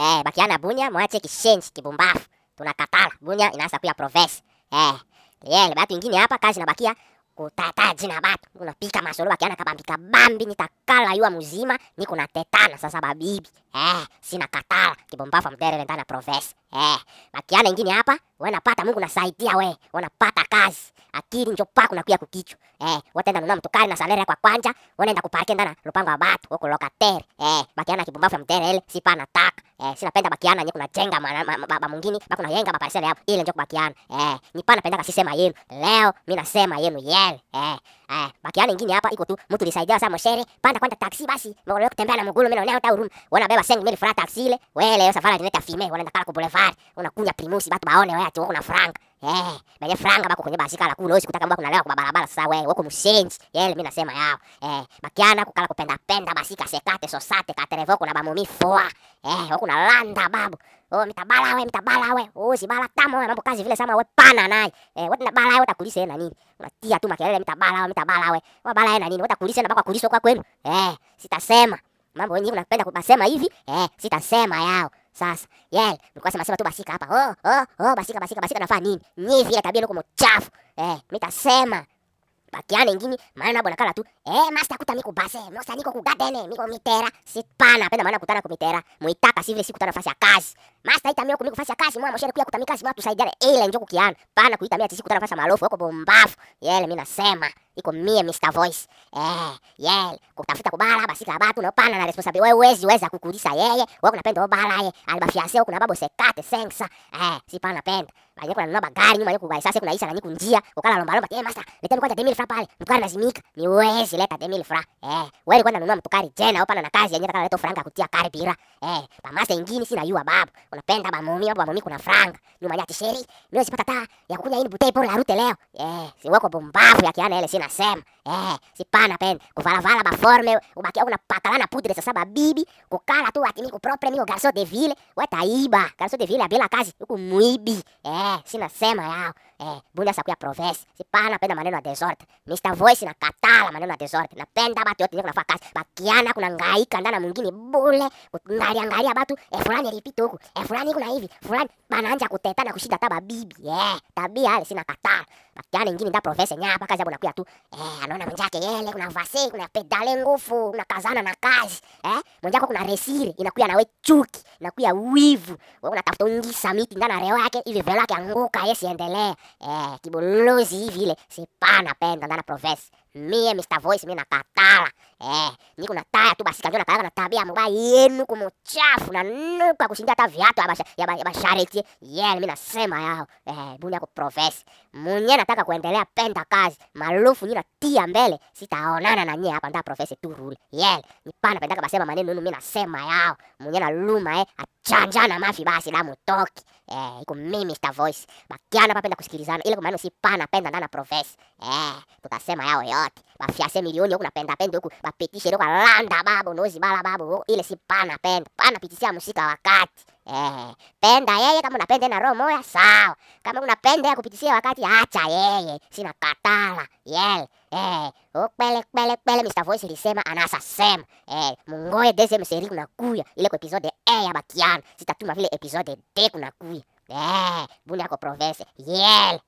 Eh, bakiana bunya mwache kishenzi kibumbafu. Tunakatala. Bunya inaanza kuya profesa. Eh, yele batu ingine hapa kazi nabakia kutata jina batu. Unapika masoro bakiana kabambika bambi nitakala yua mzima niko na tetana sasa babibi. Eh, sina katala kibumbafu mterere ndana profesa. Eh, bakiana ingine hapa wewe napata Mungu nasaidia we. Unapata kazi. Akili njo pako nakuya kukichwa. Eh, wataenda nunua mtukari na salary kwa kwanja, wanaenda kuparke ndana lupango wa batu huko lokatere. Eh, bakiana kibumbafu mderele sipa nataka. Eh, sinapenda bakiana nye kunajenga ma- ma- ma- baba mwingine, bako nayenga maparsele hapo. Ile njo kubakiana. Eh, nipana pendaka sisema yenu. Leo mimi nasema yenu yele. Eh, eh, bakiana ingine hapa iko tu mtu lisaidia sana mshere, panda kwenda taksi basi. Mbona kutembea na mgulu mimi naona hata huruma. Wana beba sengi mimi fura taksi ile. Wewe leo safari inaleta fime, wanaenda kala ku boulevard. Unakunya primusi batu baone wewe ati uko na franga. Eh, benye franga bako kwenye basi kala kuno usikutaka mbako kunalewa kwa barabara sasa wewe wako mshenzi. Yele mimi nasema yao. Eh, bakiana kukala kupenda penda basika sekate sosate katerevo kuna bamumi foa. Eh, huko na landa babu. Oh, mitabala we, mitabala we. Oh, si bala tamo we, mambo kazi vile sama we pana naye. Eh, wewe na bala we utakulise na nini? Unatia tu makelele mitabala we, mitabala we. Wewe bala na nini? Utakulise na baka kuliswa kwa kwenu. Eh, sitasema. Mambo wenyewe unapenda kubasema hivi? Eh, sitasema yao. Sasa, yel, nilikuwa sema sema tu basika hapa. Oh, oh, oh, basika basika basika nafanya nini? Nyi vile tabia niko mchafu. Eh, mitasema. Bakiana ngini maana bona kala tu. Eh master kuta miko base mosa niko kugadene miko mitera. Sipana penda maana kutana kumitera muitaka sivile siku tana nafasi ya kazi. Master ita mimi kumiko nafasi ya kazi mwa mshere kuya kutamika kazi mwa tusaidiane. Ile njoo kukiana pana kuita mimi siku tana nafasi malofu huko bombafu. Yele mimi nasema iko mie Mr Voice. Eh yeah, kutafuta kubala basi kaba tu na pana na responsibility wewe wezi weza kukulisa yeye wewe kunapenda obala yeye alibafiase huko na babo sekate sensa. Eh sipana penda Banye kuna nunua bagari nyuma yuko bai sasa kuna isa na nyiku njia ukala lomba lomba eh master leteni kwanza 2000 fra pale mtukari lazimika ni wezi leta 2000 fra eh wewe kwanza nunua mtukari jena upana na kazi yenyewe kala leta franga kutia kari pira. Eh pa master ingine sina yua babu unapenda ba mumi hapo ba mumi kuna franga nyuma ya tisheri mimi sipata taa ya kukunya hii butei pole rute leo eh si wako bombafu ya kiana ile sina sema eh sipana penda kuvala vala ba forme ubakia una patalana pudre sasa babibi kukala tu ati niko propre miko garçon de ville wataiba garçon de ville bila kazi huku muibi eh sina sema yao. Eh bunda sakuya profesa sipana penda maneno ya desordre. Mr Voice na katala maneno ya desordre. Napenda batu yote niko kazi. Bakiana kuna ngaika ndana mwingine bule ngalia ngalia batu eh fulani alipita huku. Eh fulani kuna hivi. Fulani bananja kutetana kushinda taba bibi eh tabia ale sina katala bakiana ingine nda profesa nyapa kazi hapo nakuya tu eh anaona mwenzake yele kuna vase kuna pedale ngufu unakazana na kazi. Eh mwenzako kuna resire inakuya nawe chuki inakuya wivu. Wewe unatafuta ungisa miti ndana reo yake hivi velo yake anguka yesi endelee eh kibuluzi hivi ile sipana penda ndana profesa mie Mr Voice mimi nakatala eh niko na taya tu basi kanjona nakalaga na tabia mbaya yenu kumuchafu na nuka kushindia hata viatu ya basha ya ba- ya bashareti. Yeah mimi nasema yao. Eh buni yako profesa mwenye nataka kuendelea penda kazi. Maarufu nyina tia mbele sitaonana na nyie hapa nda profesa tu rule. Yeah nipana pendaka basema maneno yenu, mimi nasema yao. Mwenye na luma eh achanjana mafi basi la mutoki. Eh iko mimi Mr Voice. Bakiana papenda kusikilizana ile kwa maana si pana penda ndana profesa eh tutasema yao yote. Bafiase milioni huku napenda penda huku bapitishe kwa landa babu nozi bala babu ile si pana penda pana pitisia musika wakati eh penda yeye kama unapenda na roho moya sawa. Kama unapenda ya kupitishia wakati acha yeye. Sina katala yel eh ukpele kpele kpele Mr Voice ilisema anasa sema eh mungoe deuxième série kunakuya ile kwa episode A ya bakiana sitatuma vile episode D kunakuya eh buni yako profesa yel